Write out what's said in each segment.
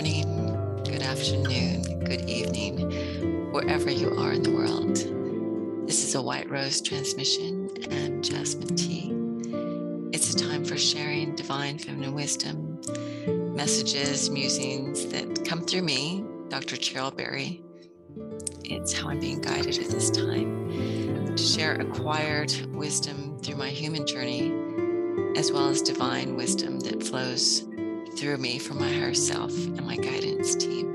morning, good afternoon, good evening, wherever you are in the world. This is a White Rose transmission and Jasmine Tea. It's a time for sharing divine feminine wisdom, messages, musings that come through me, Dr. Cheryl Berry. It's how I'm being guided at this time to share acquired wisdom through my human journey, as well as divine wisdom that flows through me from my higher self and my guidance team.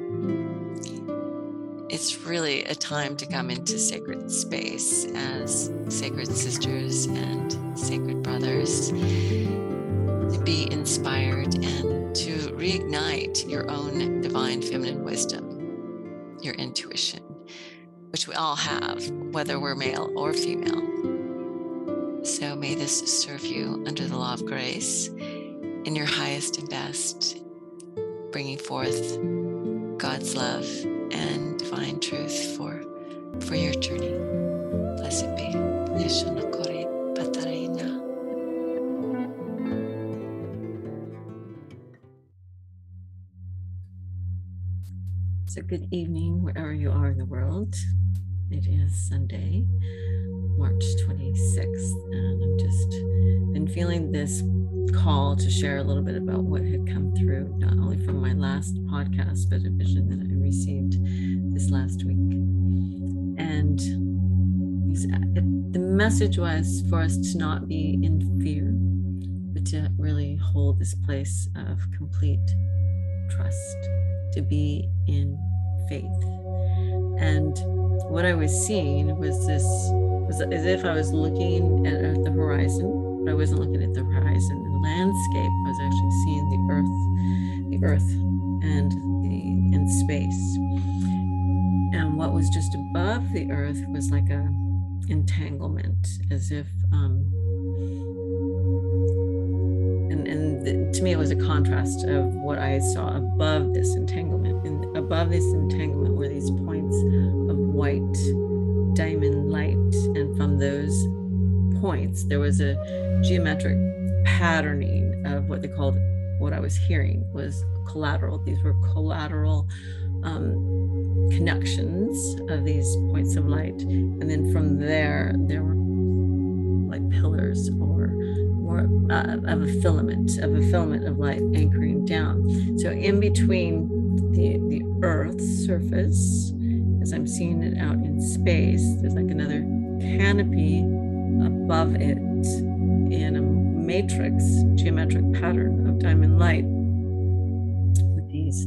It's really a time to come into sacred space as sacred sisters and sacred brothers, to be inspired and to reignite your own divine feminine wisdom, your intuition, which we all have, whether we're male or female. So may this serve you under the law of grace in your highest and best, bringing forth God's love and divine truth for, for your journey. Blessed be. So, good evening, wherever you are in the world. It is Sunday, March 26th, and I've just been feeling this call to share a little bit about what had come through, not only from my last podcast, but a vision that I received this last week. And uh, the message was for us to not be in fear, but to really hold this place of complete trust, to be in faith. And what I was seeing was this was as if I was looking at, the horizon, but I wasn't looking at the horizon landscape. I was actually seeing the earth, the earth and the in space. And what was just above the earth was like a entanglement, as if um, and, and the, to me it was a contrast of what I saw above this entanglement. Above this entanglement were these points of white diamond light. And from those points, there was a geometric patterning of what they called what I was hearing was collateral. These were collateral um, connections of these points of light. And then from there, there were like pillars or more uh, of a filament, of a filament of light anchoring down. So in between the, the Earth's surface, as I'm seeing it out in space, there's like another canopy above it in a matrix geometric pattern of diamond light. With these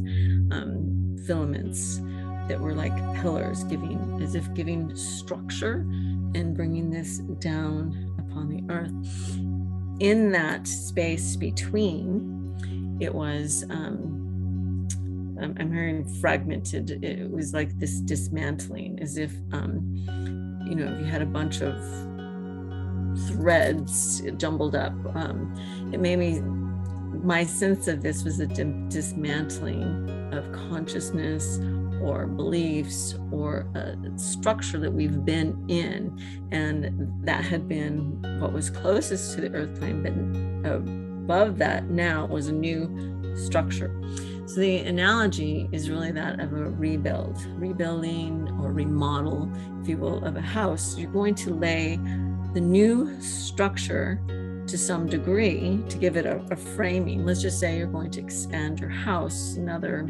um, filaments that were like pillars giving as if giving structure and bringing this down upon the earth. In that space between it was um, I'm hearing fragmented. It was like this dismantling, as if, um, you know, if you had a bunch of threads jumbled up. Um, it made me, my sense of this was a dismantling of consciousness or beliefs or a structure that we've been in. And that had been what was closest to the earth plane, but above that now was a new structure. So the analogy is really that of a rebuild, rebuilding or remodel, if you will, of a house. You're going to lay the new structure to some degree to give it a, a, framing. Let's just say you're going to expand your house another,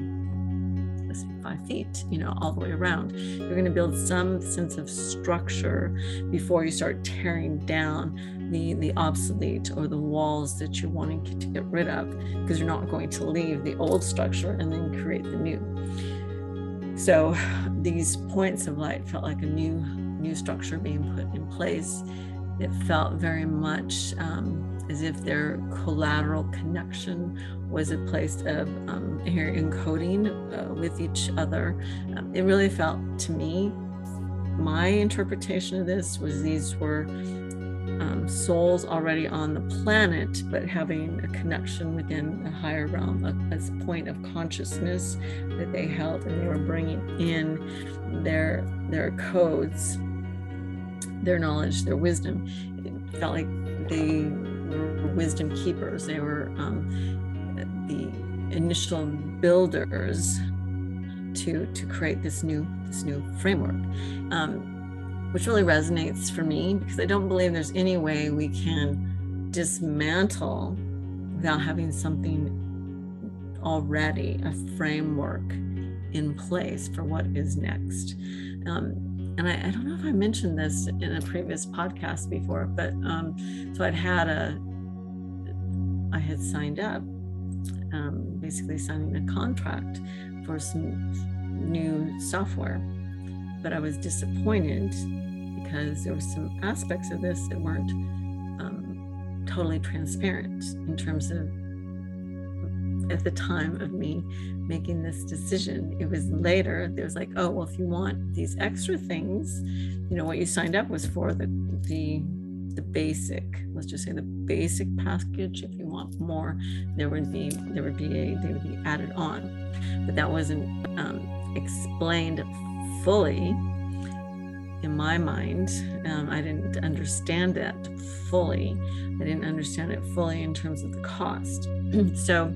say five feet, you know, all the way around. You're going to build some sense of structure before you start tearing down the, the obsolete or the walls that you're wanting to get rid of because you're not going to leave the old structure and then create the new. So these points of light felt like a new new structure being put in place it felt very much um, as if their collateral connection was a place of um, here encoding uh, with each other. Um, it really felt to me, my interpretation of this was these were um, souls already on the planet, but having a connection within a higher realm, a, a point of consciousness that they held, and they were bringing in their their codes their knowledge, their wisdom. It felt like they were wisdom keepers. They were um, the initial builders to to create this new this new framework um, which really resonates for me because i don't believe there's any way we can dismantle without having something already a framework in place for what is next. Um, and I, I, don't know if I mentioned this in a previous podcast before, but um, so I'd had a, I had signed up, um, basically signing a contract for some new software, but I was disappointed because there were some aspects of this that weren't um, totally transparent in terms of at the time of me making this decision. It was later, there was like, oh, well, if you want these extra things, you know, what you signed up was for the the the basic, let's just say the basic package. If you want more, there would be there would be a they would be added on. But that wasn't um, explained fully in my mind. Um, I didn't understand it fully. I didn't understand it fully in terms of the cost. so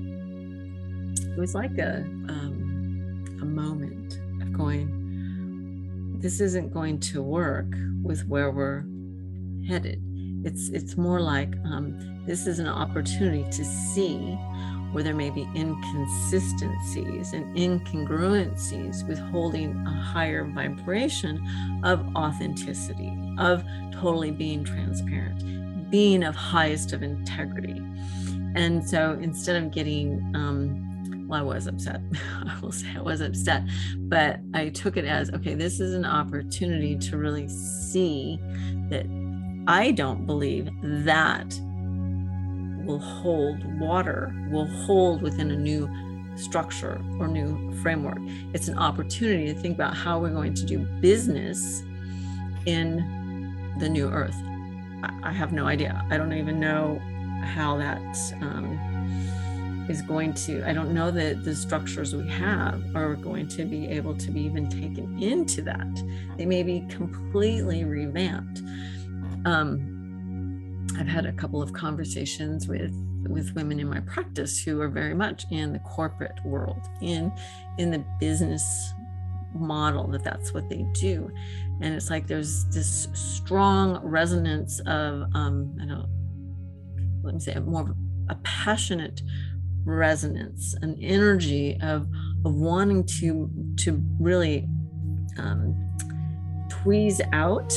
it was like a um, a moment of going this isn't going to work with where we're headed it's it's more like um, this is an opportunity to see where there may be inconsistencies and incongruencies with holding a higher vibration of authenticity of totally being transparent being of highest of integrity and so instead of getting um, well, I was upset. I will say I was upset, but I took it as okay, this is an opportunity to really see that I don't believe that will hold water, will hold within a new structure or new framework. It's an opportunity to think about how we're going to do business in the new earth. I have no idea. I don't even know how that um, is going to i don't know that the structures we have are going to be able to be even taken into that they may be completely revamped um, i've had a couple of conversations with with women in my practice who are very much in the corporate world in in the business model that that's what they do. And it's like there's this strong resonance of um i don't let me say more a passionate resonance, an energy of of wanting to to really um, tweeze out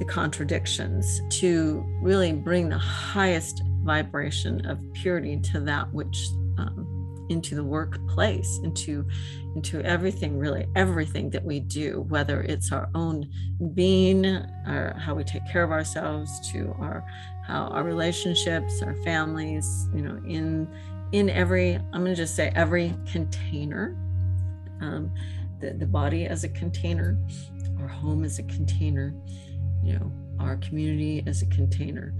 the contradictions, to really bring the highest vibration of purity to that which um, into the workplace, into into everything, really everything that we do, whether it's our own being, or how we take care of ourselves, to our how our relationships, our families, you know, in in every I'm going to just say every container, um, the the body as a container, our home as a container, you know, our community as a container,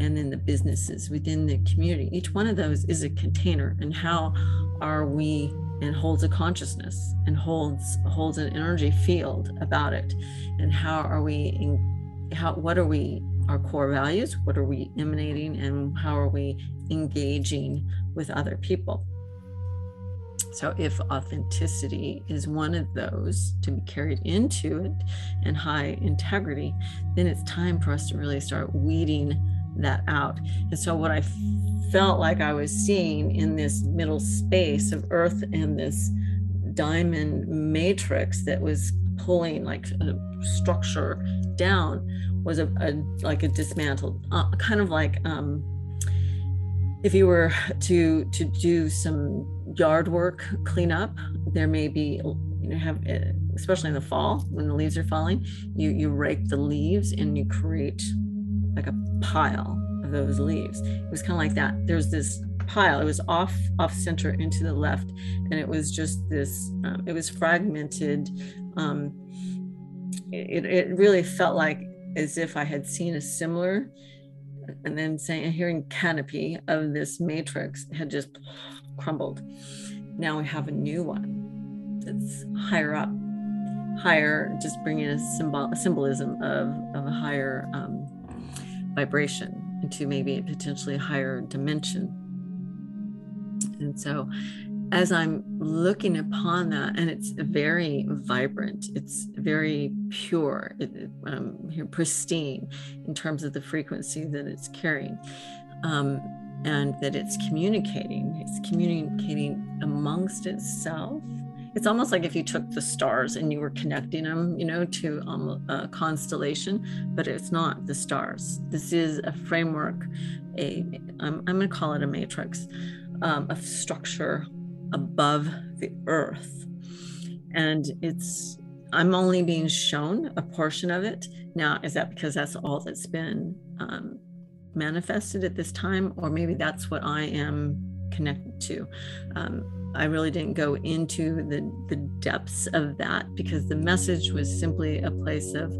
and then the businesses within the community. Each one of those is a container, and how are we and holds a consciousness and holds holds an energy field about it, and how are we in, how what are we our core values? What are we emanating, and how are we engaging with other people? So, if authenticity is one of those to be carried into it and high integrity, then it's time for us to really start weeding that out. And so, what I felt like I was seeing in this middle space of Earth and this diamond matrix that was pulling like a structure down was a, a like a dismantled, uh, kind of like um, if you were to to do some yard work cleanup, there may be you know have eh, especially in the fall when the leaves are falling, you you rake the leaves and you create like a pile of those leaves. It was kind of like that. There's this pile. It was off off center into the left, and it was just this. Um, it was fragmented. Um, it, it really felt like as if I had seen a similar and then saying a hearing canopy of this matrix had just crumbled. Now we have a new one that's higher up higher just bringing a symbol a symbolism of, of a higher um, vibration into maybe a potentially higher dimension. And so as I'm looking upon that, and it's very vibrant, it's very pure, it, um, pristine in terms of the frequency that it's carrying, um, and that it's communicating. It's communicating amongst itself. It's almost like if you took the stars and you were connecting them, you know, to um, a constellation, but it's not the stars. This is a framework, a I'm, I'm going to call it a matrix um, of structure above the earth. And it's, I'm only being shown a portion of it. Now, is that because that's all that's been um, manifested at this time? Or maybe that's what I am connected to? Um, I really didn't go into the, the depths of that because the message was simply a place of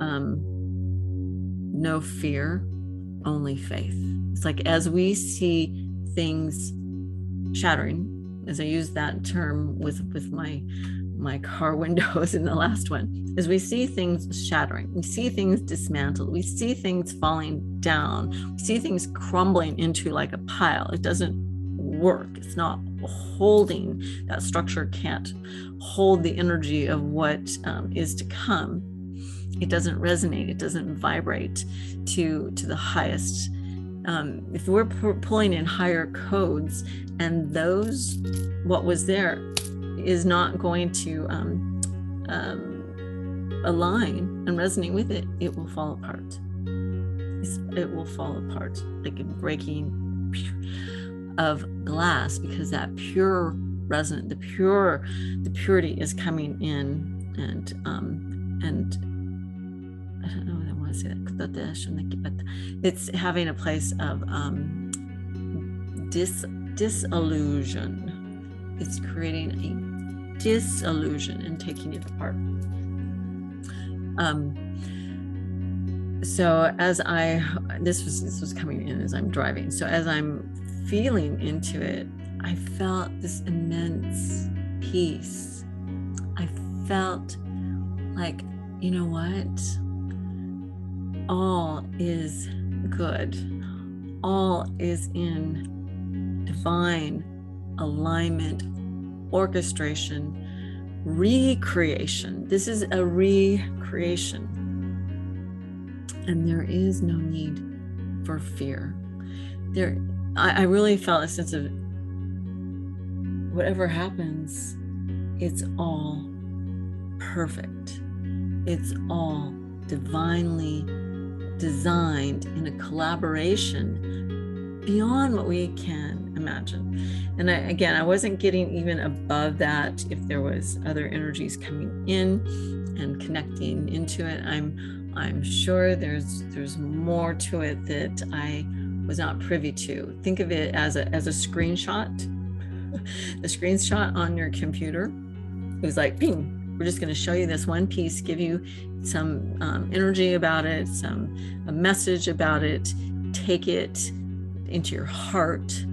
um, no fear, only faith. It's like as we see things shattering, as I use that term with with my my car windows in the last one, is we see things shattering, we see things dismantled, we see things falling down, we see things crumbling into like a pile. It doesn't work. It's not holding that structure can't hold the energy of what um, is to come. It doesn't resonate. It doesn't vibrate to to the highest um, if we're p- pulling in higher codes and those what was there is not going to um, um, align and resonate with it it will fall apart it will fall apart like a breaking of glass because that pure resonant the pure the purity is coming in and um and i don't know what I want to say that it's having a place of um, dis disillusion. It's creating a disillusion and taking it apart. Um, so as I this was this was coming in as I'm driving. So as I'm feeling into it, I felt this immense peace. I felt like, you know what? all is good, all is in divine alignment, orchestration, recreation. This is a recreation. And there is no need for fear. There, I, I really felt a sense of whatever happens, it's all perfect. It's all divinely designed in a collaboration beyond what we can imagine. And I, again, I wasn't getting even above that if there was other energies coming in and connecting into it. I'm I'm sure there's there's more to it that I was not privy to. Think of it as a as a screenshot. the screenshot on your computer. It was like ping, we're just going to show you this one piece, give you some um, energy about it, some a message about it. Take it into your heart,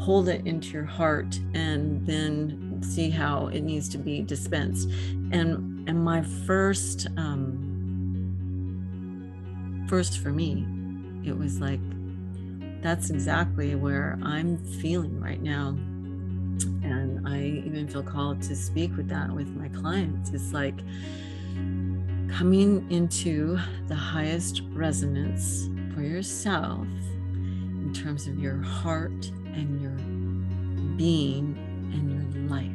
hold it into your heart, and then see how it needs to be dispensed. And and my first um, first for me, it was like that's exactly where I'm feeling right now and I even feel called to speak with that with my clients. It's like coming into the highest resonance for yourself in terms of your heart and your being and your life.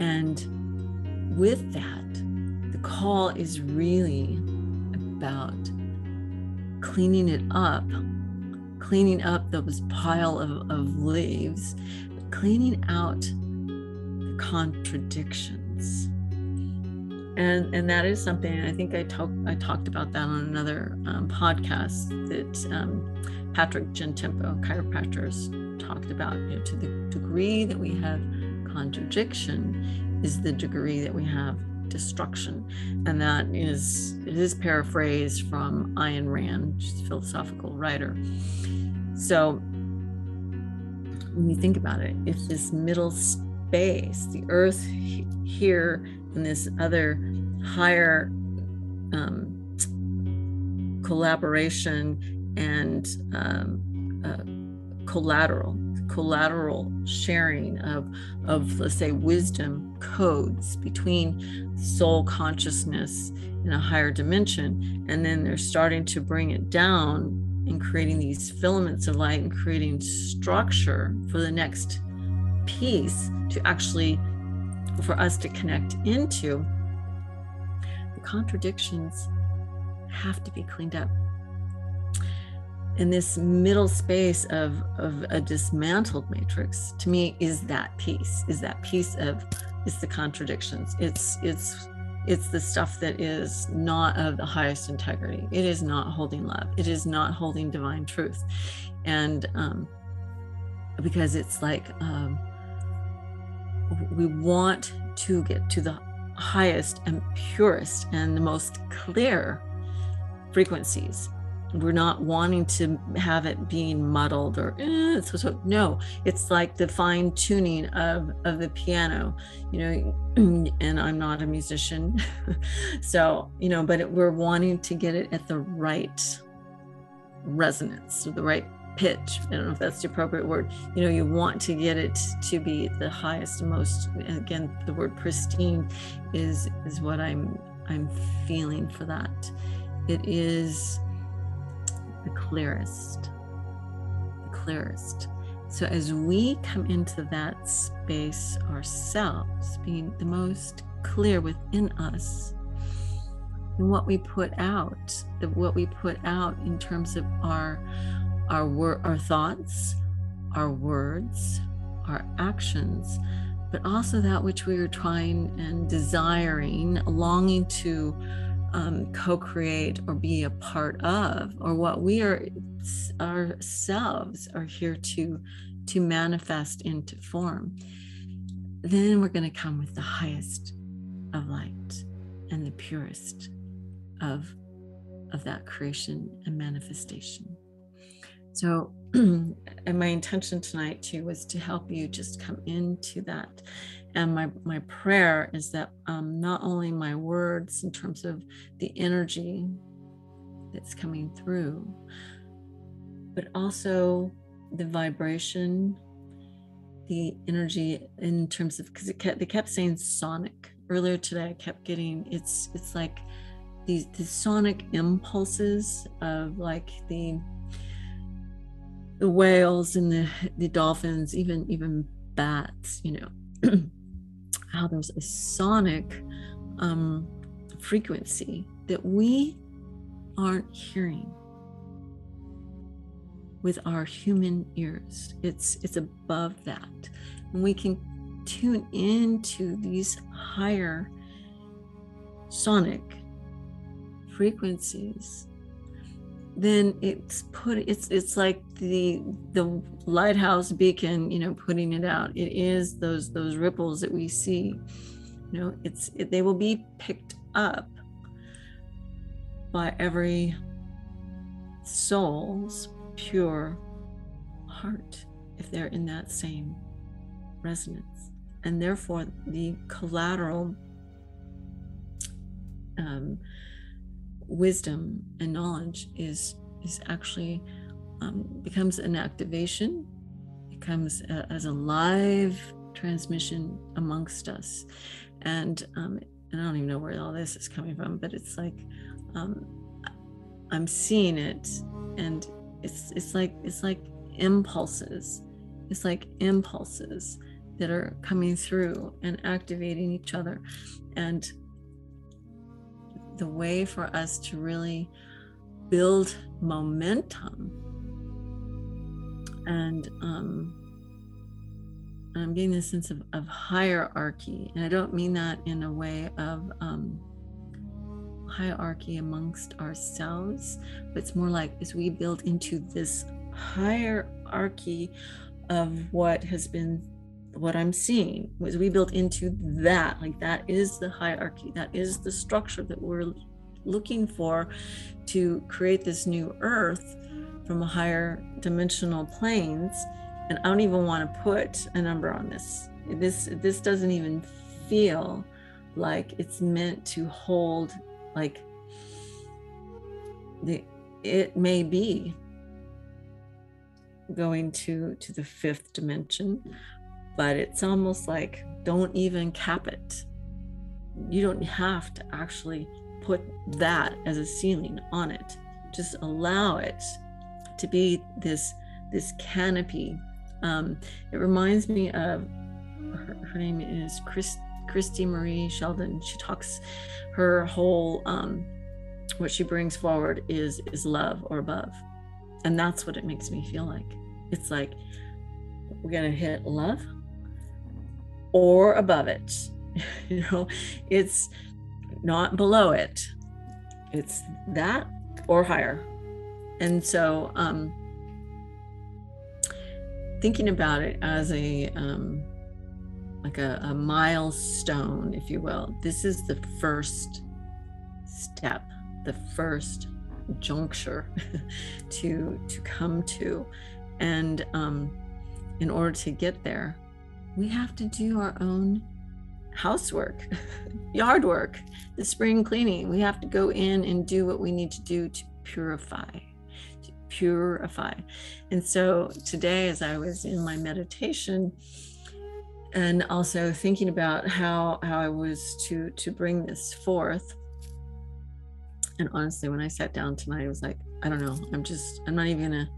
And with that, the call is really about cleaning it up cleaning up those pile of, of leaves, cleaning out the contradictions. And, and that is something I think I talked I talked about that on another um, podcast that um, Patrick Gentempo, chiropractors, talked about. You know, to the degree that we have contradiction, is the degree that we have destruction. And that is his paraphrase from Ayn Rand, a philosophical writer. So when you think about it, if this middle space, the earth here and this other higher um, collaboration and um, uh, collateral collateral sharing of of let's say wisdom codes between soul consciousness in a higher dimension. And then they're starting to bring it down and creating these filaments of light and creating structure for the next piece to actually for us to connect into contradictions have to be cleaned up. In this middle space of, of a dismantled matrix to me is that piece is that piece of it's the contradictions. It's it's it's the stuff that is not of the highest integrity. It is not holding love. It is not holding divine truth. And um because it's like um we want to get to the highest and purest and the most clear frequencies. We're not wanting to have it being muddled or eh, so, so no. It's like the fine tuning of of the piano you know and i'm not a musician so you know but it, we're wanting to get it at the right resonance the right pitch i don't know if that's the appropriate word you know you want to get it to be the highest most again the word pristine is is what i'm i'm feeling for that it is the clearest, the clearest. So as we come into that space ourselves, being the most clear within us, and what we put out, the, what we put out in terms of our our wor- our thoughts, our words, our actions, but also that which we are trying and desiring, longing to um, co-create or be a part of or what we are ourselves are here to to manifest into form. Then we're going to come with the highest of light and the purest of of that creation and manifestation so and my intention tonight too was to help you just come into that. And my my prayer is that um, not only my words in terms of the energy that's coming through but also the vibration the energy in terms of because it kept they kept saying sonic. Earlier today i kept getting it's it's like these the sonic impulses of like the the whales and the the dolphins even even bats you know how there's a sonic um, frequency that we aren't hearing with our human ears. It's it's above that, and we can tune into these higher sonic frequencies then it's put it's it's like the the lighthouse beacon you know putting it out. It is those those ripples that we see. You know it's it, they will be picked up by every soul's pure heart if they're in that same resonance. And therefore the collateral um, wisdom and knowledge is is actually um, becomes an activation. Becomes a, as a live transmission amongst us. And um, and i don't even know where all this is coming from but it's like um, i'm seeing it and it's it's like it's like impulses. It's like impulses that are coming through and activating each other. And the way for us to really build momentum. And um, I'm getting this sense of, of hierarchy, and I don't mean that in a way of um, hierarchy amongst ourselves, but it's more like as we build into this hierarchy of what has been what I'm seeing was we built into that. Like that is the hierarchy, that is the structure that we're looking for to create this new earth from a higher dimensional planes. And I don't even want to put a number on this. This this doesn't even feel like it's meant to hold like the it may be going to to the fifth dimension but it's almost like don't even cap it you don't have to actually put that as a ceiling on it just allow it to be this this canopy um, it reminds me of her, her name is Chris, Christie Marie Sheldon. She talks her whole um, what she brings forward is is love or above, and that's what it makes me feel like. It's like we're gonna hit love or above it. you know, it's not below it. It's that or higher. And so um thinking about it as a um, like a, a milestone, if you will. This is the first step, the first juncture to to come to, and um, in order to get there, we have to do our own housework, yard work, the spring cleaning. We have to go in and do what we need to do to purify to purify. And so today, as I was in my meditation, and also thinking about how how I was to to bring this forth. And honestly, when I sat down tonight, I was like, I don't know. I'm just I'm not even gonna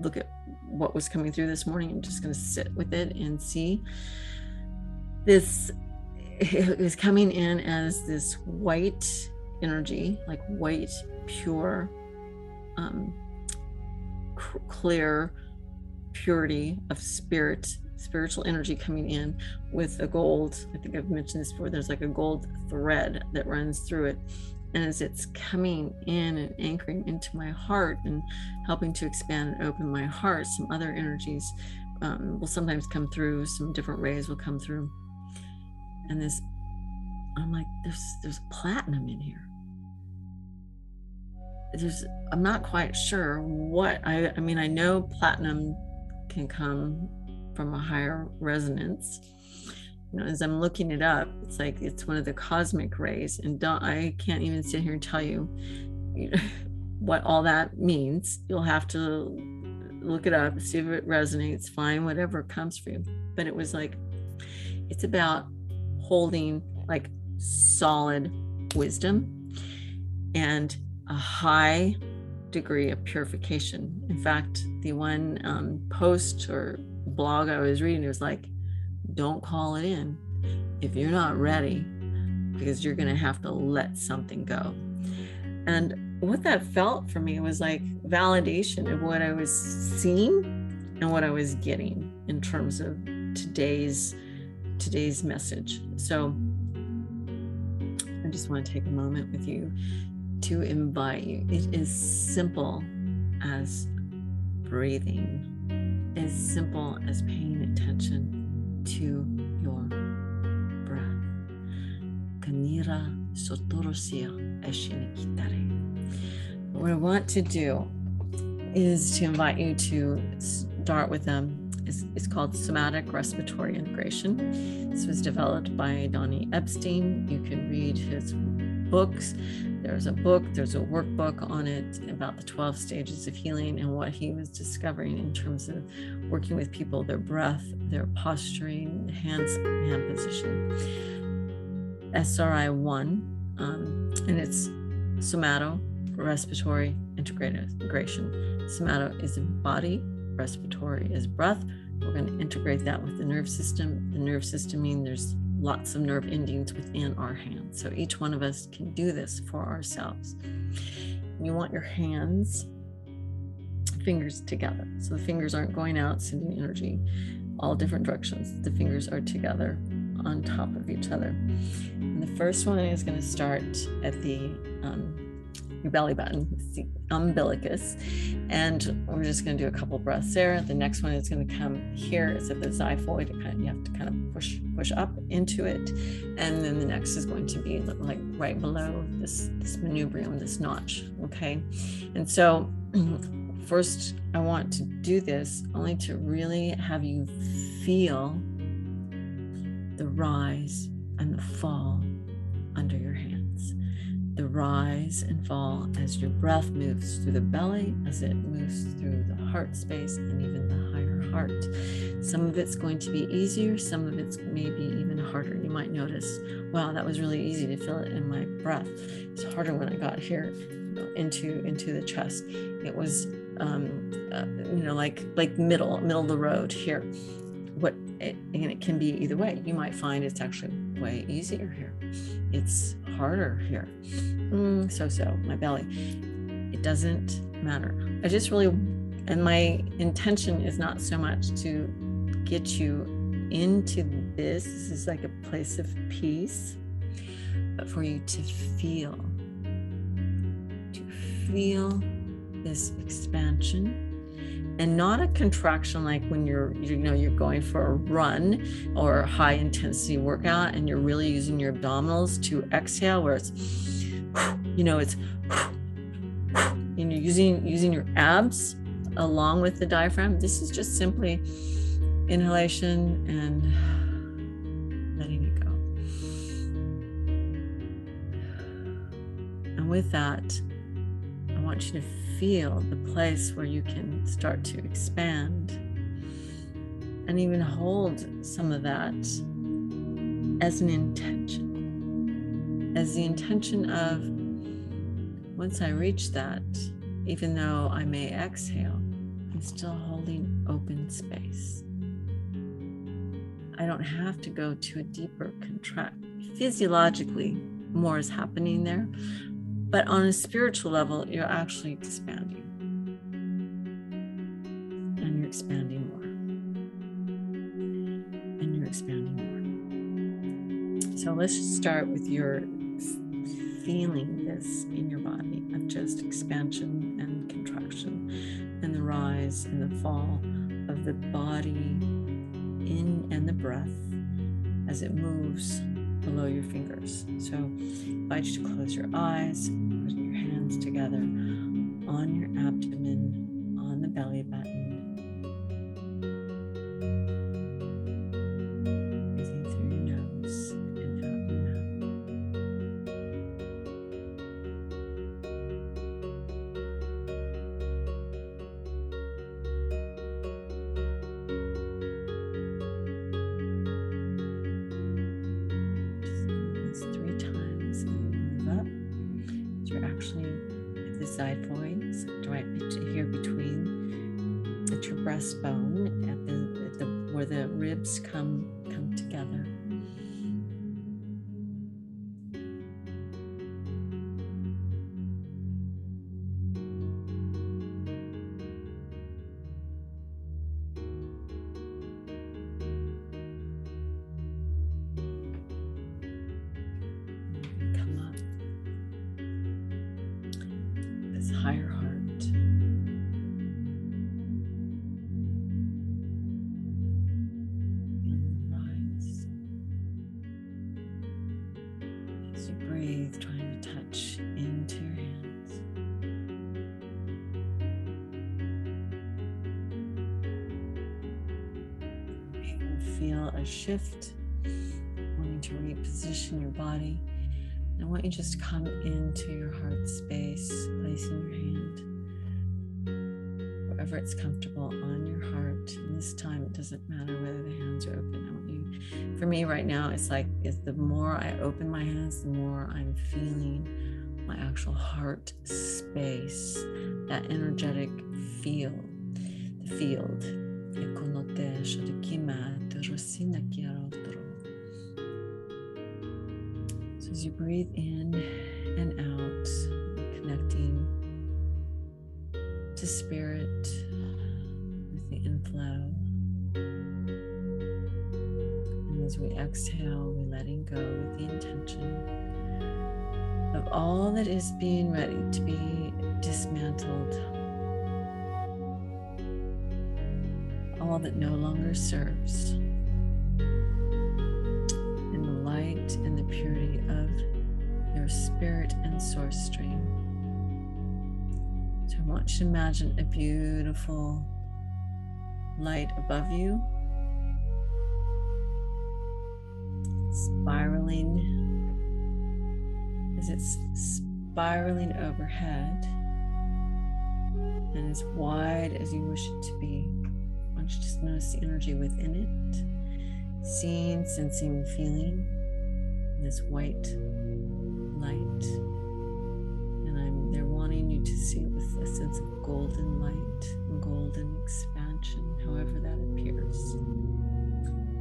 look at what was coming through this morning. I'm just gonna sit with it and see. This was coming in as this white energy, like white, pure um, clear purity of spirit spiritual energy coming in with a gold i think i've mentioned this before there's like a gold thread that runs through it as it's coming in and anchoring into my heart and helping to expand and open my heart some other energies um, will sometimes come through some different rays will come through. And this i'm like there's there's platinum in here. There's i'm not quite sure what i i mean i know platinum can come from a higher resonance you know as i'm looking it up it's like it's one of the cosmic rays and don't i can't even sit here and tell you, you know, what all that means you'll have to look it up see if it resonates find whatever comes for you but it was like it's about holding like solid wisdom and a high degree of purification. In fact, the one um, post or blog I was reading, was like, don't call it in if you're not ready, because you're going to have to let something go. And what that felt for me was like validation of what I was seeing and what I was getting in terms of today's today's message. So I just want to take a moment with you to invite you. It is simple as breathing, as simple as paying attention to your breath. Kanira sotorosia eshinikitare. What I want to do is to invite you to start with them. It's, it's called somatic respiratory integration. This was developed by Donnie Epstein. You can read his books. There's a book, there's a workbook on it about the 12 stages of healing and what he was discovering in terms of working with people, their breath, their posturing, hands, hand position. SRI1, um, and it's somato respiratory integration. Somato is body, respiratory is breath. We're going to integrate that with the nerve system. The nerve system means there's lots of nerve endings within our hands. So each one of us can do this for ourselves. You want your hands, fingers together. So the fingers aren't going out, sending energy all different directions. The fingers are together on top of each other. And the first one is going to start at the um, your belly button, the umbilicus. And we're just going to do a couple breaths there. The next one is going to come here. It's at the xiphoid. You have to kind of push push up into it. And then the next is going to be like right below this, this manubrium, this notch. Okay. And so first I want to do this only to really have you feel the rise and the fall under your hands the rise and fall as your breath moves through the belly, as it moves through the heart space, and even the higher heart. Some of it's going to be easier, some of it's maybe even harder. You might notice, wow, that was really easy to feel it in my breath. It's harder when I got here into into the chest. It was um, uh, you know like like middle middle of the road here. What it, and it can be either way. You might find it's actually way easier here. It's harder here. Mm, so so my belly. It doesn't matter. I just really and my intention is not so much to get you into this. This is like a place of peace, but for you to feel, to feel this expansion and not a contraction like when you're you know you're going for a run or a high intensity workout and you're really using your abdominals to exhale where it's you know it's and you're using using your abs along with the diaphragm. This is just simply inhalation and letting it go. And with that i want you to feel the place where you can start to expand and even hold some of that as an intention, as the intention of once I reach that, even though I may exhale, I'm still holding open space. I don't have to go to a deeper contract. Physiologically, more is happening there, but on a spiritual level, you're actually expanding. And you're expanding more. And you're expanding more. So let's just start with your feeling this in your body of just expansion and contraction and the rise and the fall of the body in and the breath as it moves below your fingers. So I invite you to close your eyes, put your hands together on your abdomen, on the belly button. Feel a shift, wanting to reposition your body. I want you just come into your heart space, placing your hand wherever it's comfortable on your heart. And this time, it doesn't matter whether the hands are open. I want you, for me right now, it's like it's the more I open my hands, the more I'm feeling my actual heart space, that energetic field, the field. So as you breathe in and out, connecting to spirit with the inflow. And as we exhale, we're letting go with the intention of all that is being ready to be dismantled. That no longer serves. In the light and the purity of your spirit and source stream. So I want you to imagine a beautiful light above you, spiraling as it's spiraling overhead and as wide as you wish it to be. Why just notice the energy within it, seeing, sensing, feeling this white light. And I'm there wanting you to see it with a sense of golden light golden expansion, however that appears.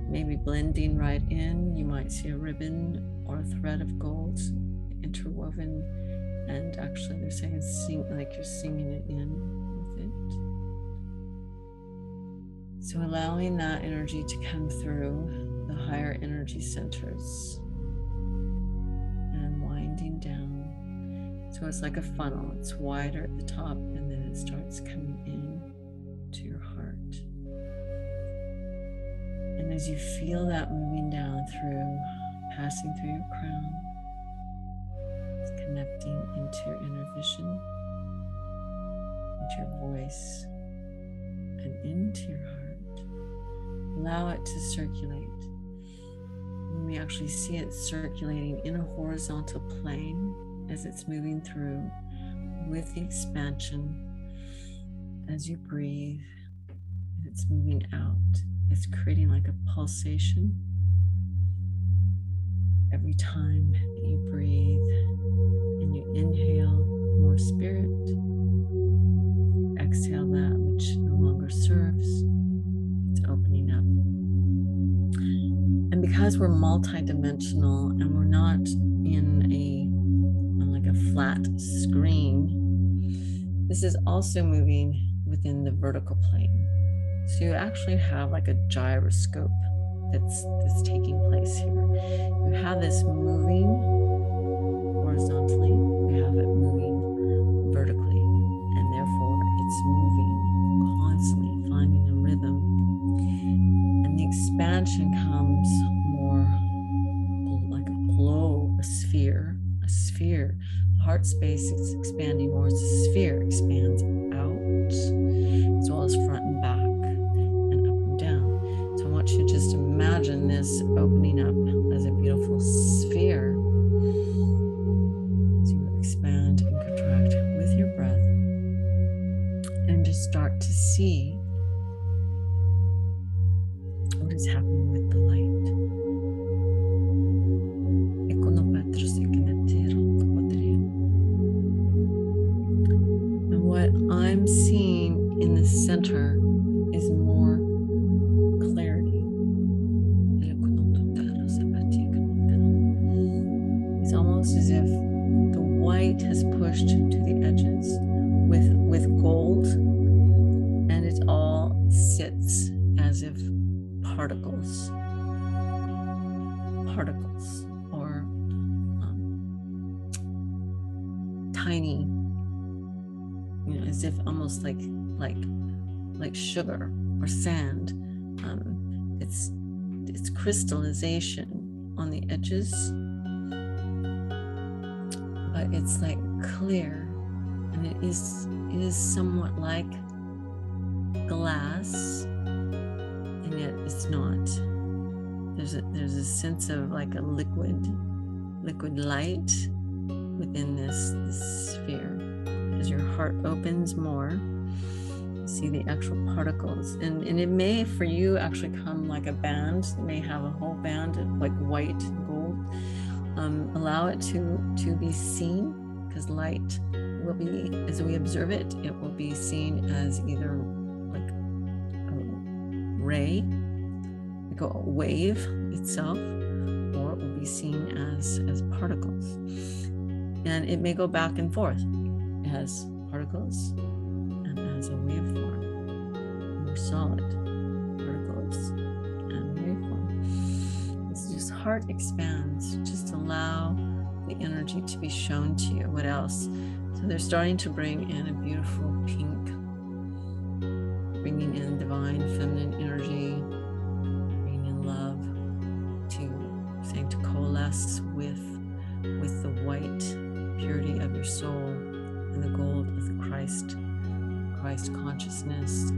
Maybe blending right in, you might see a ribbon or a thread of gold interwoven and actually they're saying sing like you're singing it in so allowing that energy to come through the higher energy centers and winding down. So it's like a funnel. It's wider at the top and then it starts coming in to your heart. And as you feel that moving down through passing through your crown connecting into your inner vision, into your voice, and into your heart. Allow it to circulate. You may actually see it circulating in a horizontal plane as it's moving through with the expansion. As you breathe, it's moving out. It's creating like a pulsation every time that you breathe and you inhale more spirit, exhale that which no longer serves. It's opening. And because we're multidimensional and we're not in a like a flat screen, this is also moving within the vertical plane. So you actually have like a gyroscope that's that's taking place here. You have this moving horizontally, we have it moving vertically, and therefore it's moving constantly, finding a rhythm. The expansion comes more like a glow, a sphere, a sphere. The heart space is expanding more as a sphere expands liquid light within this, this sphere. As your heart opens more, see the actual particles, and and it may for you actually come like a band. It may have a whole band of like white gold. Um, allow it to to be seen because light will be as we observe it it will be seen as either like a ray, like a wave itself, or it will be seen as, as particles. And it may go back and forth as particles and as a waveform, more solid particles and waveform. As just heart expands, just allow the energy to be shown to you. What else? So they're starting to bring in a beautiful pink bringing in divine feminine energy, coalesce with with the white purity of your soul and the gold of the Christ Christ consciousness.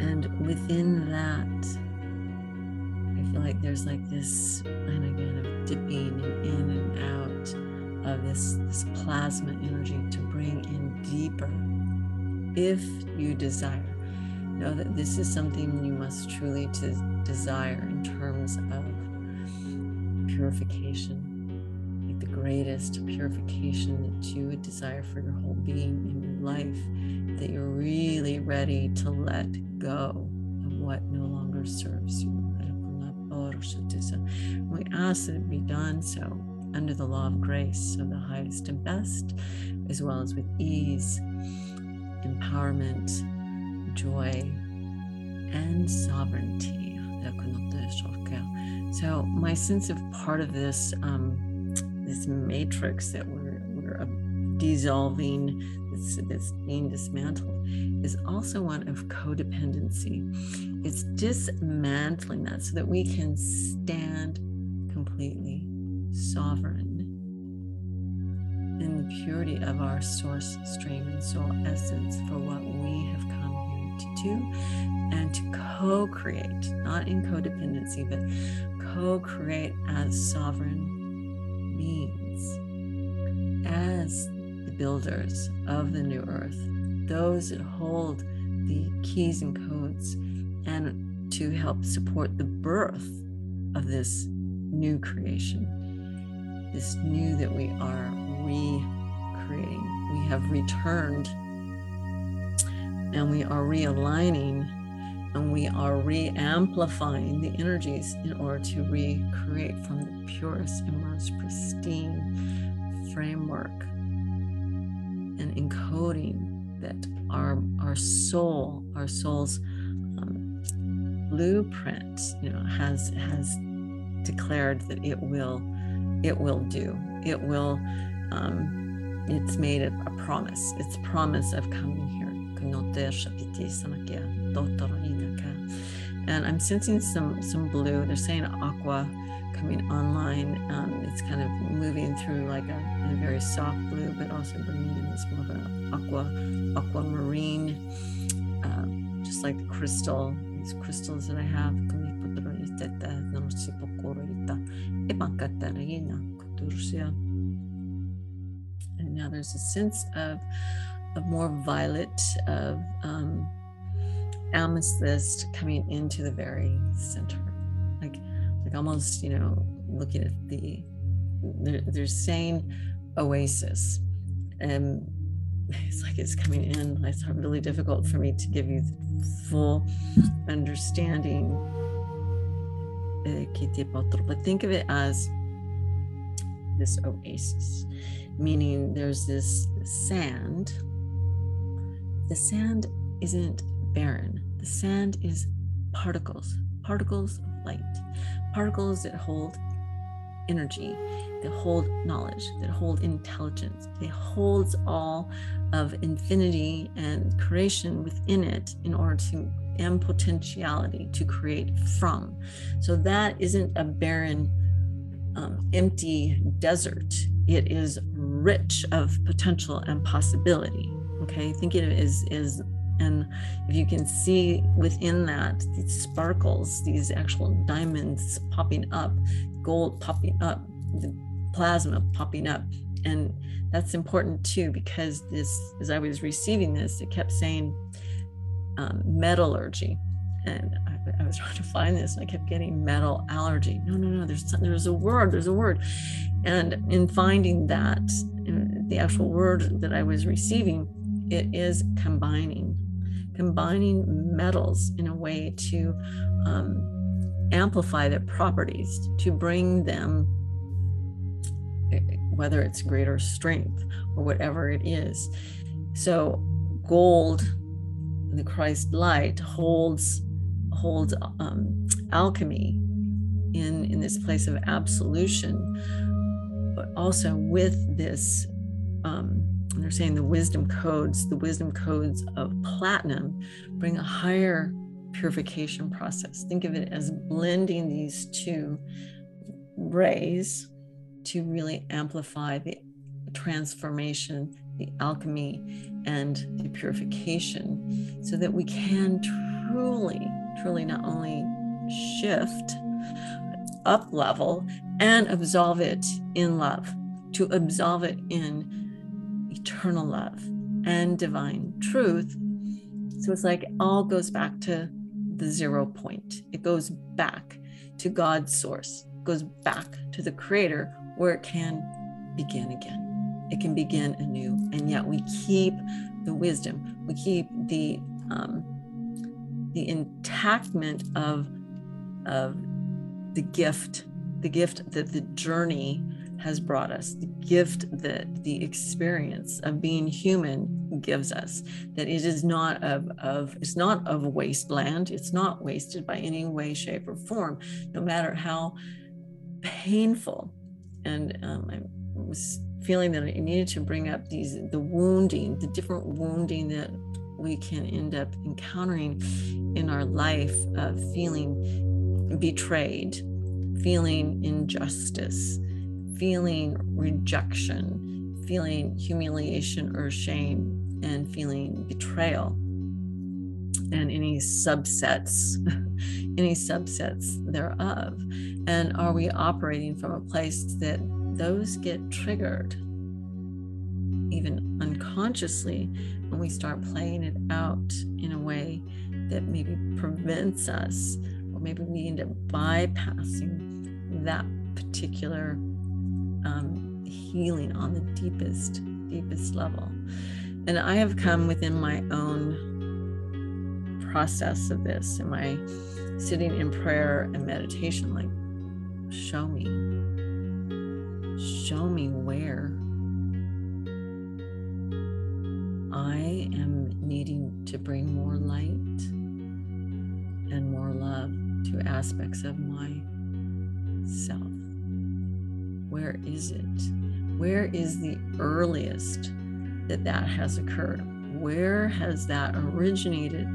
And within that, I feel like there's like this and again of dipping in and out of this this plasma energy to bring in deeper if you desire know that this is something you must truly to desire in terms of purification. Like the greatest purification that you would desire for your whole being in your life that you're really ready to let go of what no longer serves you. We ask that it be done so under the law of grace of the highest and best, as well as with ease, empowerment, joy, and sovereignty. So my sense of part of this um, this matrix that we're we're uh, dissolving, that's, that's being dismantled, is also one of codependency. It's dismantling that so that we can stand completely sovereign in the purity of our source stream and soul essence for what we have come to do and to co create, not in codependency, but co create as sovereign beings, as the builders of the new earth, those that hold the keys and codes, and to help support the birth of this new creation, this new that we are recreating. We have returned and we are realigning and we are re amplifying the energies in order to recreate from the purest and most pristine framework and encoding that our, our soul, our soul's um, blueprint, you know, has, has declared that it will it will do. It will um, it's made a, a promise. It's a promise of coming here and i'm sensing some some blue. They're saying aqua coming online um, it's kind of moving through like a, a, very soft blue but also bringing in this more of an aqua aquamarine uh, just like the crystal these crystals that i have. And now there's a sense of of more violet of um, amethyst coming into the very center. Like like almost you know looking at the they're, they're saying oasis. And it's like it's coming in. It's really difficult for me to give you full understanding. But think of it as this oasis, meaning there's this sand. The sand isn't barren, the sand is particles, particles of light, particles that hold energy, that hold knowledge, that hold intelligence. It holds all of infinity and creation within it in order to and potentiality to create from. So that isn't a barren, um, empty desert. It is rich of potential and possibility. Okay, think of it as is and if you can see within that these sparkles, these actual diamonds popping up, gold popping up, the plasma popping up. And that's important too, because this, as I was receiving this, it kept saying, um, metallurgy. And I, I, was trying to find this, and I kept getting metal allergy. No, no, no. There's there's a word. There's a word. And in finding that, the actual word that I was receiving, it is combining, combining metals in a way to um, amplify their properties, to bring them, eh, whether it's greater strength or whatever it is. So gold the Christ light holds holds um, alchemy in in this place of absolution, but also with this. Um, they're saying the wisdom codes, the wisdom codes of platinum, bring a higher purification process. Think of it as blending these two rays to really amplify the transformation the alchemy and the purification so that we can truly, truly not only shift, up level and absolve it in love, to absolve it in eternal love and divine truth. So it's like all goes back to the zero point. It goes back to God's source, goes back to the creator where it can begin again. It can begin anew. And yet we keep the wisdom, we keep the um, the intactment of of the gift, the gift that the journey has brought us, the gift that the experience of being human gives us, that it is not of, of it's not of wasteland, it's not wasted by any way, shape, or form, no matter how painful. And um, I was feeling that I needed to bring up these the wounding, the different wounding that we can end up encountering in our life of feeling betrayed, feeling injustice, feeling rejection, feeling humiliation or shame, and feeling betrayal. And any subsets, any subsets thereof. And are we operating from a place that those get triggered, even unconsciously, when we start playing it out in a way that maybe prevents us, or maybe we end up bypassing that particular um, healing on the deepest, deepest level. And I have come within my own process of this. Am I sitting in prayer and meditation? Like, show me, show me where I am needing to bring more light and more love to aspects of myself. Where is it? Where is the earliest that that has occurred? Where has that originated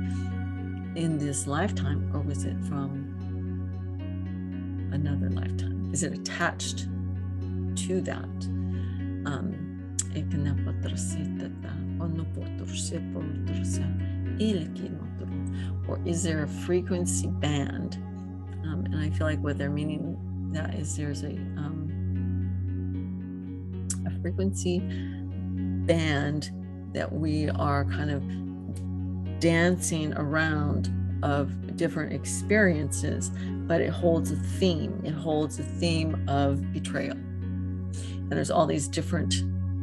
in this lifetime, or was it from another lifetime? Is it attached to that? Um, or is there a frequency band? Um, and I feel like what they're meaning that is there's a um, frequency band that we are kind of dancing around of different experiences, but it holds a theme. It holds a theme of betrayal. And there's all these different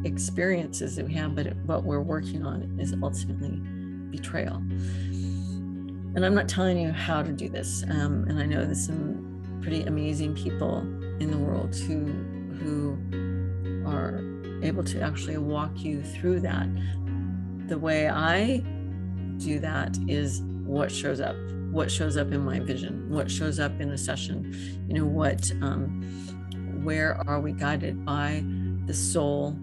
experiences that we have, but what we're working on is ultimately betrayal. And I'm not telling you how to do this. Um, and I know there's some pretty amazing people in the world who who are able to actually walk you through that. The way I do that is what shows up, what shows up in my vision, what shows up in a session. You know, what, um, where are we guided by the soul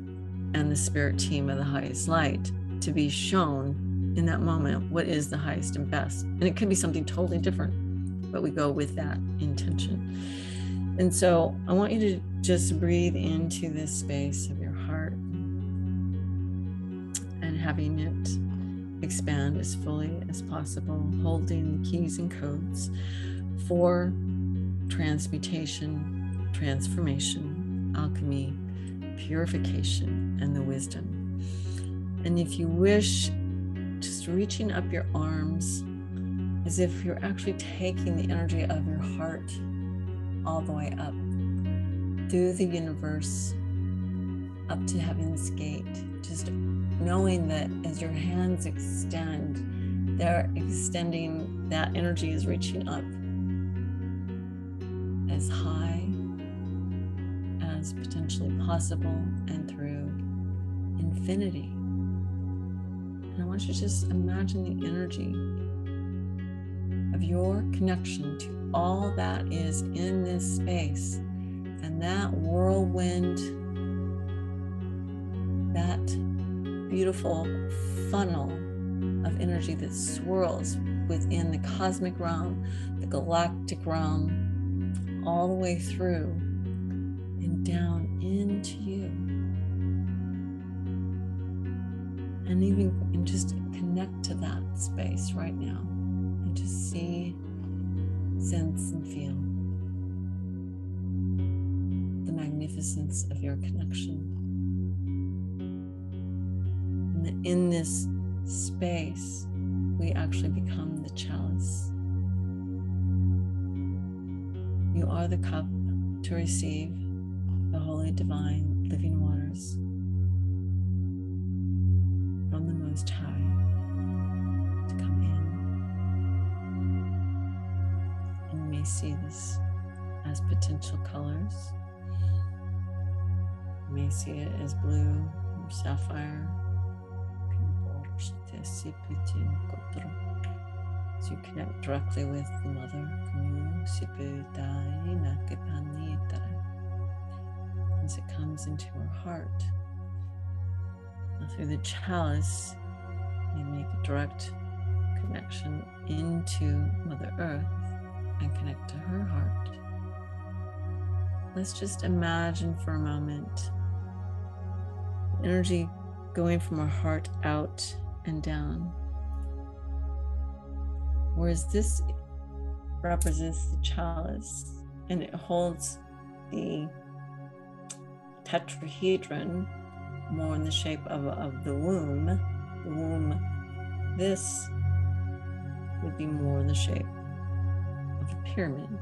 and the spirit team of the highest light to be shown in that moment what is the highest and best. And it could be something totally different, but we go with that intention. And so I want you to just breathe into this space of having it expand as fully as possible, holding the keys and codes for transmutation, transformation, alchemy, purification, and the wisdom. And if you wish, just reaching up your arms as if you're actually taking the energy of your heart all the way up through the universe, up to heaven's gate. Just knowing that as your hands extend, they're extending, that energy is reaching up as high as potentially possible and through infinity. And I want you to just imagine the energy of your connection to all that is in this space and that whirlwind, beautiful funnel of energy that swirls within the cosmic realm, the galactic realm, all the way through and down into you. And even and just connect to that space right now and just see, sense, and feel. The magnificence of your connection. In this space, we actually become the chalice. You are the cup to receive the holy, divine, living waters from the Most High to come in. And you may see this as potential colors. You may see it as blue or sapphire so you connect directly with the mother as it comes into her heart. Now through the chalice, you make a direct connection into Mother Earth and connect to her heart. Let's just imagine for a moment energy going from our heart out and down. Whereas this represents the chalice and it holds the tetrahedron more in the shape of, of the womb. The womb, this would be more in the shape of a pyramid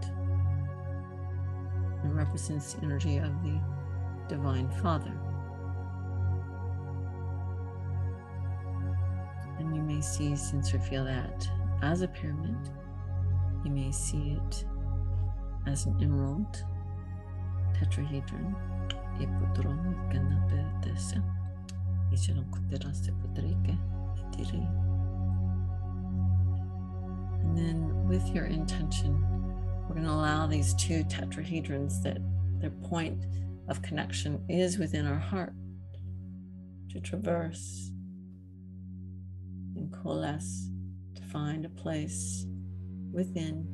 and represents the energy of the Divine Father. You may see, sense, or feel that as a pyramid. You may see it as an emerald tetrahedron. And then with your intention, we're going to allow these two tetrahedrons that their point of connection is within our heart to traverse and coalesce to find a place within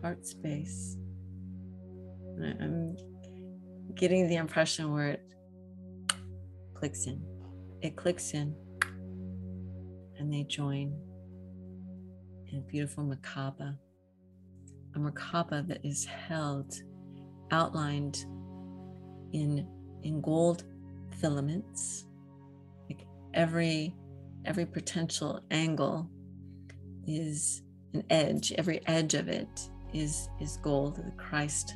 heart space. And I'm getting the impression where it clicks in. It clicks in and they join in a beautiful Merkaba. A Merkaba that is held, outlined in in gold filaments. Like every every potential angle is an edge. Every edge of it is is gold, the Christ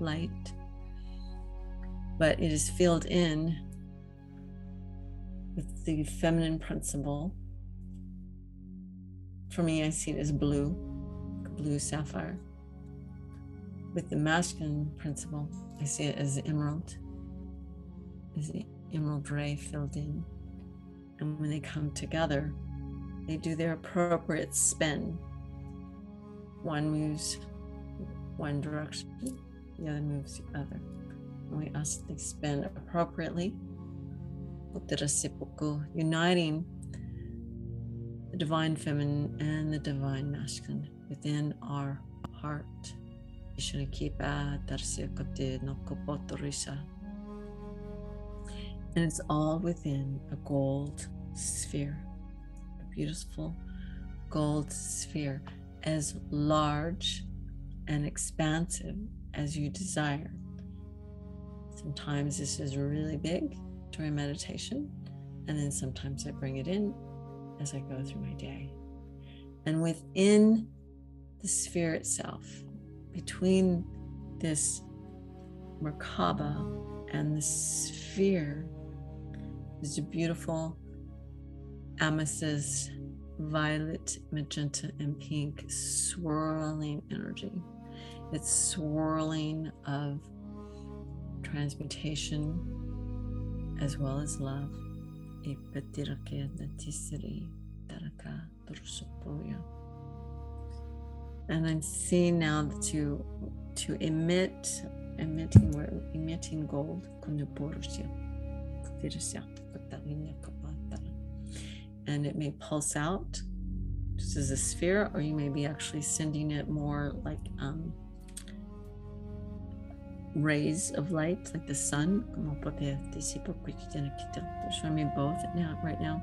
light. But it is filled in with the feminine principle. For me, I see it as blue, blue sapphire. With the masculine principle, I see it as emerald, as the emerald ray filled in. And when they come together, they do their appropriate spin. One moves one direction, the other moves the other. And we ask they spin appropriately, uniting the divine feminine and the divine masculine within our heart. And it's all within a gold sphere, a beautiful gold sphere, as large and expansive as you desire. Sometimes this is really big during meditation, and then sometimes I bring it in as I go through my day. And within the sphere itself, between this Merkaba and the sphere, is a beautiful amethyst, violet, magenta, and pink swirling energy. It's swirling of transmutation as well as love. And I'm seeing now to to emit emitting emitting gold and it may pulse out just as a sphere, or you may be actually sending it more like um, rays of light, like the sun. Show me both now, right now.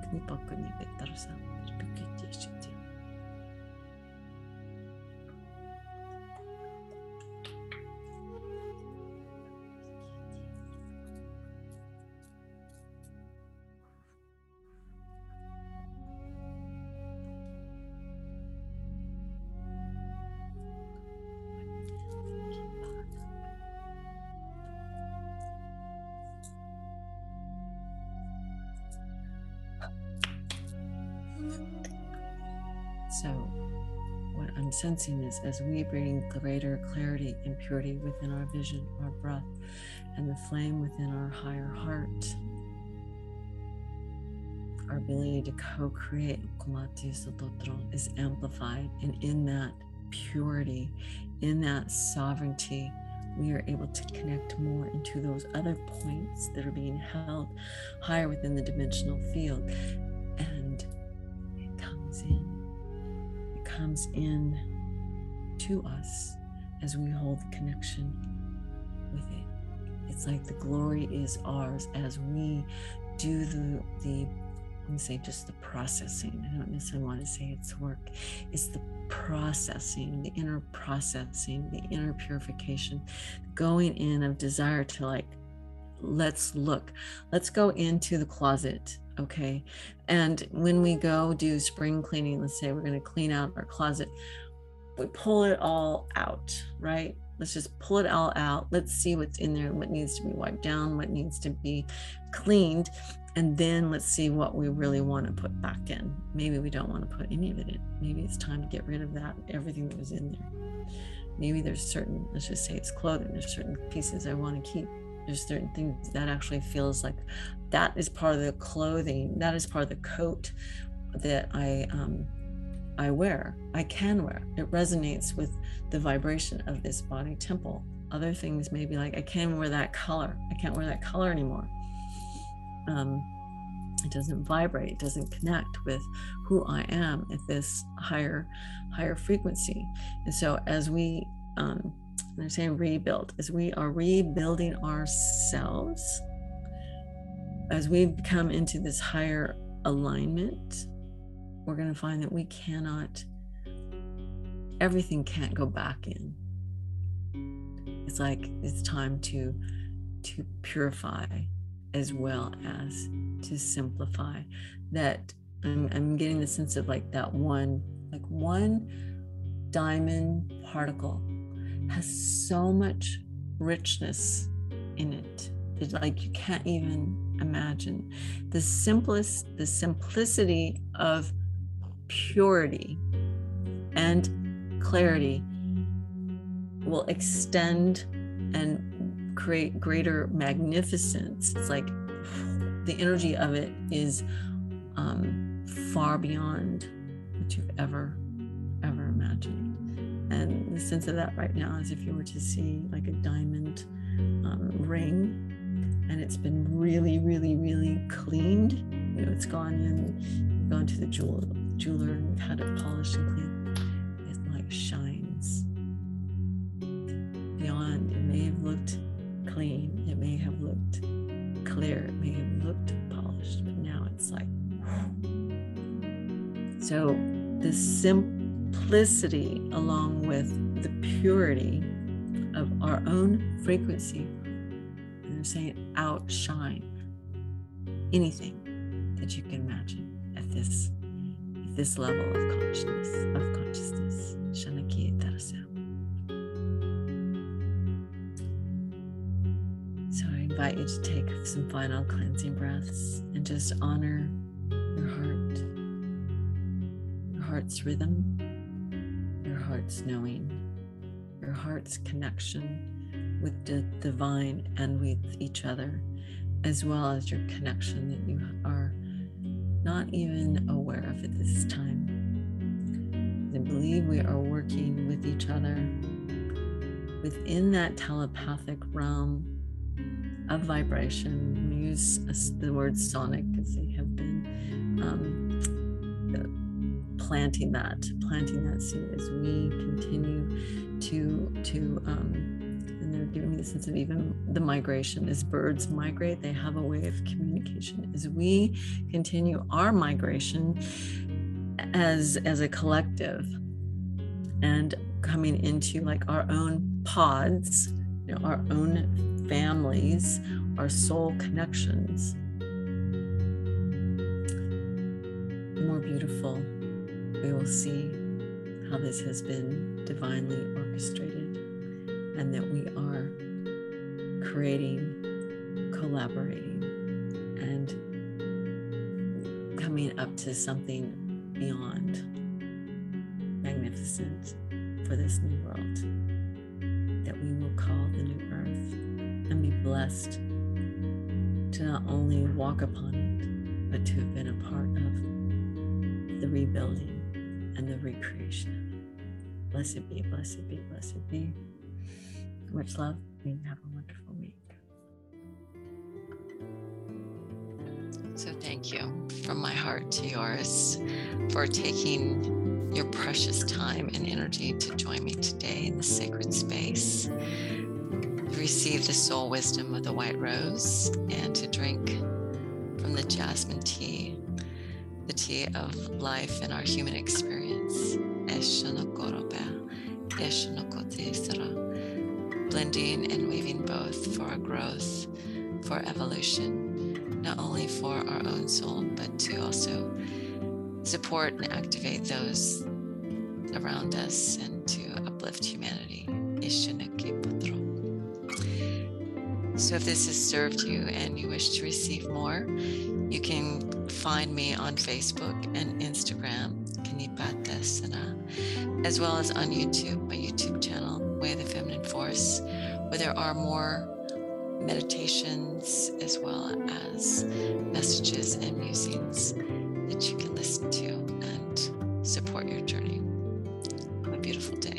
So what I'm sensing is as we bring greater clarity and purity within our vision, our breath, and the flame within our higher heart, our ability to co create is amplified. And in that purity, in that sovereignty, we are able to connect more into those other points that are being held higher within the dimensional field. Comes in to us as we hold connection with it. It's like the glory is ours as we do the, the let me say just the processing. I don't necessarily want to say it's work. It's the processing, the inner processing, the inner purification, going in of desire to like, let's look, let's go into the closet. Okay. And when we go do spring cleaning, let's say we're going to clean out our closet, we pull it all out, right? Let's just pull it all out. Let's see what's in there, what needs to be wiped down, what needs to be cleaned and then let's see what we really want to put back in. Maybe we don't want to put any of it in. Maybe it's time to get rid of that, everything that was in there. Maybe there's certain, let's just say it's clothing, there's certain pieces I want to keep. There's certain things that actually feels like that is part of the clothing, that is part of the coat that I um, I wear, I can wear. It resonates with the vibration of this body temple. Other things maybe like I can't wear that color. I can't wear that color anymore um, it doesn't vibrate it doesn't connect with who i am at this higher higher frequency and so as we um i'm saying rebuild as we are rebuilding ourselves as we come into this higher alignment we're going to find that we cannot everything can't go back in. It's like it's time to to purify as well as to simplify. That I'm, I'm getting the sense of like that one like one diamond particle has so much richness in it that like you can't even imagine the simplest the simplicity of purity and clarity will extend and create greater magnificence. It's like the energy of it is um, far beyond what you've ever, ever imagined. And the sense of that right now is if you were to see like a diamond um, ring and it's been really, really, really cleaned, you know, it's gone in, gone to the jeweler, jeweler and had it polished and cleaned, it like shines beyond. It may have looked clean. It may have looked clear. It may have looked polished, but now it's like. So the simplicity, along with the purity of our own frequency, and I'm saying outshine anything that you can imagine at this at this level of consciousness of consciousness. Shanaki I invite you to take some final cleansing breaths and just honor your heart, your heart's rhythm, heart's knowing, your heart's connection with the divine and with each other, as well as your connection that you are not even aware of at this time. I believe we are working with each other within that telepathic realm of vibration. We use the word sonic because they have been um, planting that, planting that seed as we continue to to. Um, and they're giving me the sense of even the migration as birds migrate they have a way of communication as we continue our migration as as a collective and coming into like our own pods you know, our own families, our soul connections, more beautiful we will see how this has been divinely orchestrated and that we are creating, collaborating, and coming up to something beyond magnificent for this new world that we will call the new earth and be blessed to not only walk upon it, but to have been a part of the rebuilding and the recreation. Blessed be, blessed be, blessed be. Much love and have a wonderful week. So, thank you from my heart to yours for taking your precious time and energy to join me today in the sacred space. to Receive the soul wisdom of the white rose and to drink from the jasmine tea, the tea of life and our human experience. Blending and weaving both for our growth, for evolution, not only for our own soul, but to also support and activate those around us and to uplift humanity. So, if this has served you and you wish to receive more, you can find me on Facebook and Instagram, As well as on YouTube, my YouTube channel, Way of the Feminine Force, where there are more meditations as well as messages and musings that you can listen to and support your journey. Have a beautiful day.